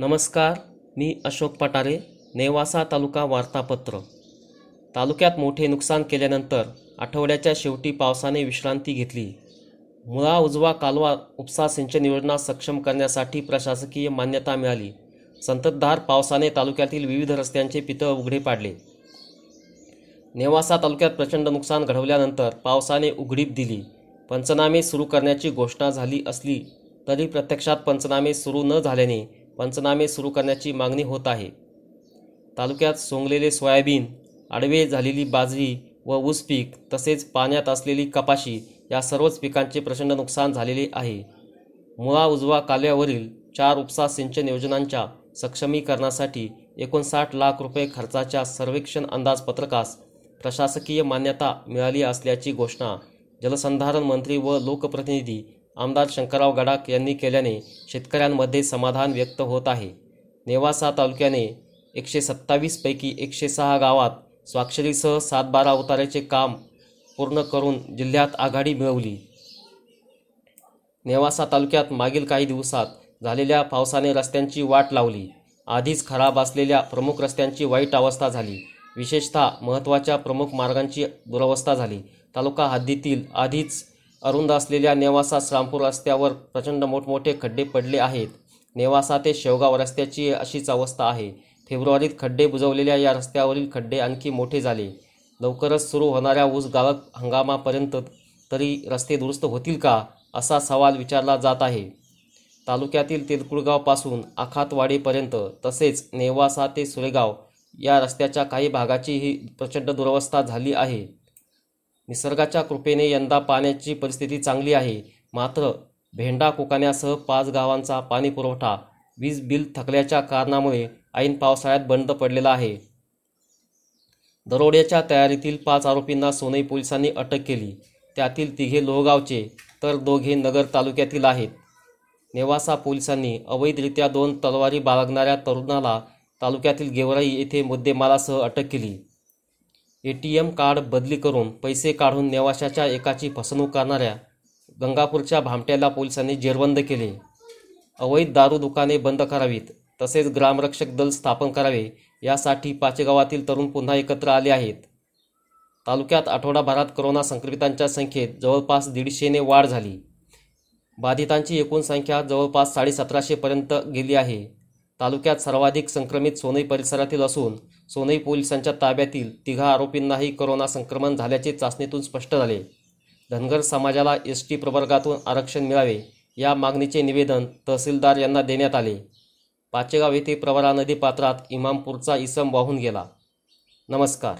नमस्कार मी अशोक पटारे नेवासा तालुका वार्तापत्र. तालुक्यात मोठे नुकसान केल्यानंतर आठवड्याच्या शेवटी पावसाने विश्रांती घेतली. मुळा उजवा कालवा उपसा सिंचन योजना सक्षम करण्यासाठी प्रशासकीय मान्यता मिळाली. संततधार पावसाने तालुक्यातील विविध रस्त्यांचे पितळ उघडे पाडले. नेवासा तालुक्यात प्रचंड नुकसान घडवल्यानंतर पावसाने उघडीप दिली. पंचनामे सुरू करण्याची घोषणा झाली असली तरी प्रत्यक्षात पंचनामे सुरू न झाल्याने पंचनामे सुरू करण्याची मागणी होत आहे. तालुक्यात सोंगलेले सोयाबीन आडवे झालेली बाजरी व ऊस पीक तसेच पाण्यात असलेली कपाशी या सर्वच पिकांचे प्रचंड नुकसान झालेले आहे. मुळा उजवा कालव्यावरील चार उपसा सिंचन योजनांच्या सक्षमीकरणासाठी एकोणसाठ लाख रुपये खर्चाच्या सर्वेक्षण अंदाजपत्रकास प्रशासकीय मान्यता मिळाली असल्याची घोषणा जलसंधारण मंत्री व लोकप्रतिनिधी आमदार शंकरराव गडाख यांनी केल्याने शेतकऱ्यांमध्ये समाधान व्यक्त होत आहे. नेवासा तालुक्याने एकशे सत्तावीसपैकी एकशे सहा गावात स्वाक्षरीसह सातबारा उताराचे काम पूर्ण करून जिल्ह्यात आघाडी मिळवली. नेवासा तालुक्यात मागील काही दिवसात झालेल्या पावसाने रस्त्यांची वाट लावली. आधीच खराब असलेल्या प्रमुख रस्त्यांची वाईट अवस्था झाली. विशेषतः महत्त्वाच्या प्रमुख मार्गांची दुरवस्था झाली. तालुका हद्दीतील आधीच अरुंद असलेल्या नेवासा श्रामपूर रस्त्यावर प्रचंड मोठमोठे खड्डे पडले आहेत. नेवासा ते शेवगाव रस्त्याची अशीच अवस्था आहे. फेब्रुवारीत खड्डे बुजवलेल्या या रस्त्यावरील खड्डे आणखी मोठे झाले. लवकरच सुरू होणाऱ्या ऊस गाळप हंगामापर्यंत तरी रस्ते दुरुस्त होतील का असा सवाल विचारला जात आहे. तालुक्यातील तेलकुळगावपासून आखातवाडीपर्यंत तसेच नेवासा ते सुरेगाव या रस्त्याच्या काही भागाची ही प्रचंड दुरवस्था झाली आहे. निसर्गाच्या कृपेने यंदा पाण्याची परिस्थिती चांगली आहे. मात्र भेंडा कोकाण्यासह पाच गावांचा पाणी पुरवठा वीज बिल थकल्याच्या कारणामुळे ऐन पावसाळ्यात बंद पडलेला आहे. दरोड्याच्या तयारीतील पाच आरोपींना सोनई पोलिसांनी अटक केली. त्यातील तिघे लोहगावचे तर दोघे नगर तालुक्यातील आहेत. नेवासा पोलिसांनी अवैधरित्या दोन तलवारी बाळगणाऱ्या तरुणाला तालुक्यातील गेवराई येथे मुद्देमालासह अटक केली. ए टी एम कार्ड बदली करून पैसे काढून नेवाशाच्या एकाची फसवणूक करणाऱ्या गंगापूरच्या भामट्याला पोलिसांनी जेरबंद केले. अवैध दारू दुकाने बंद करावीत तसेच ग्रामरक्षक दल स्थापन करावे यासाठी पाचेगावातील तरुण पुन्हा एकत्र आले आहेत. तालुक्यात आठवडाभरात करोना संक्रमितांच्या संख्येत जवळपास दीडशेने वाढ झाली. बाधितांची एकूण संख्या जवळपास साडेसतराशेपर्यंत गेली आहे. तालुक्यात सर्वाधिक संक्रमित सोनई परिसरातील असून सोनई पोलिसांच्या ताब्यातील तिघा आरोपींनाही करोना संक्रमण झाल्याचे चाचणीतून स्पष्ट झाले. धनगर समाजाला एस टी प्रवर्गातून आरक्षण मिळावे या मागणीचे निवेदन तहसीलदार यांना देण्यात आले. पाचेगाव येथे प्रवरा नदी पात्रात इमामपूरचा इसम वाहून गेला. नमस्कार.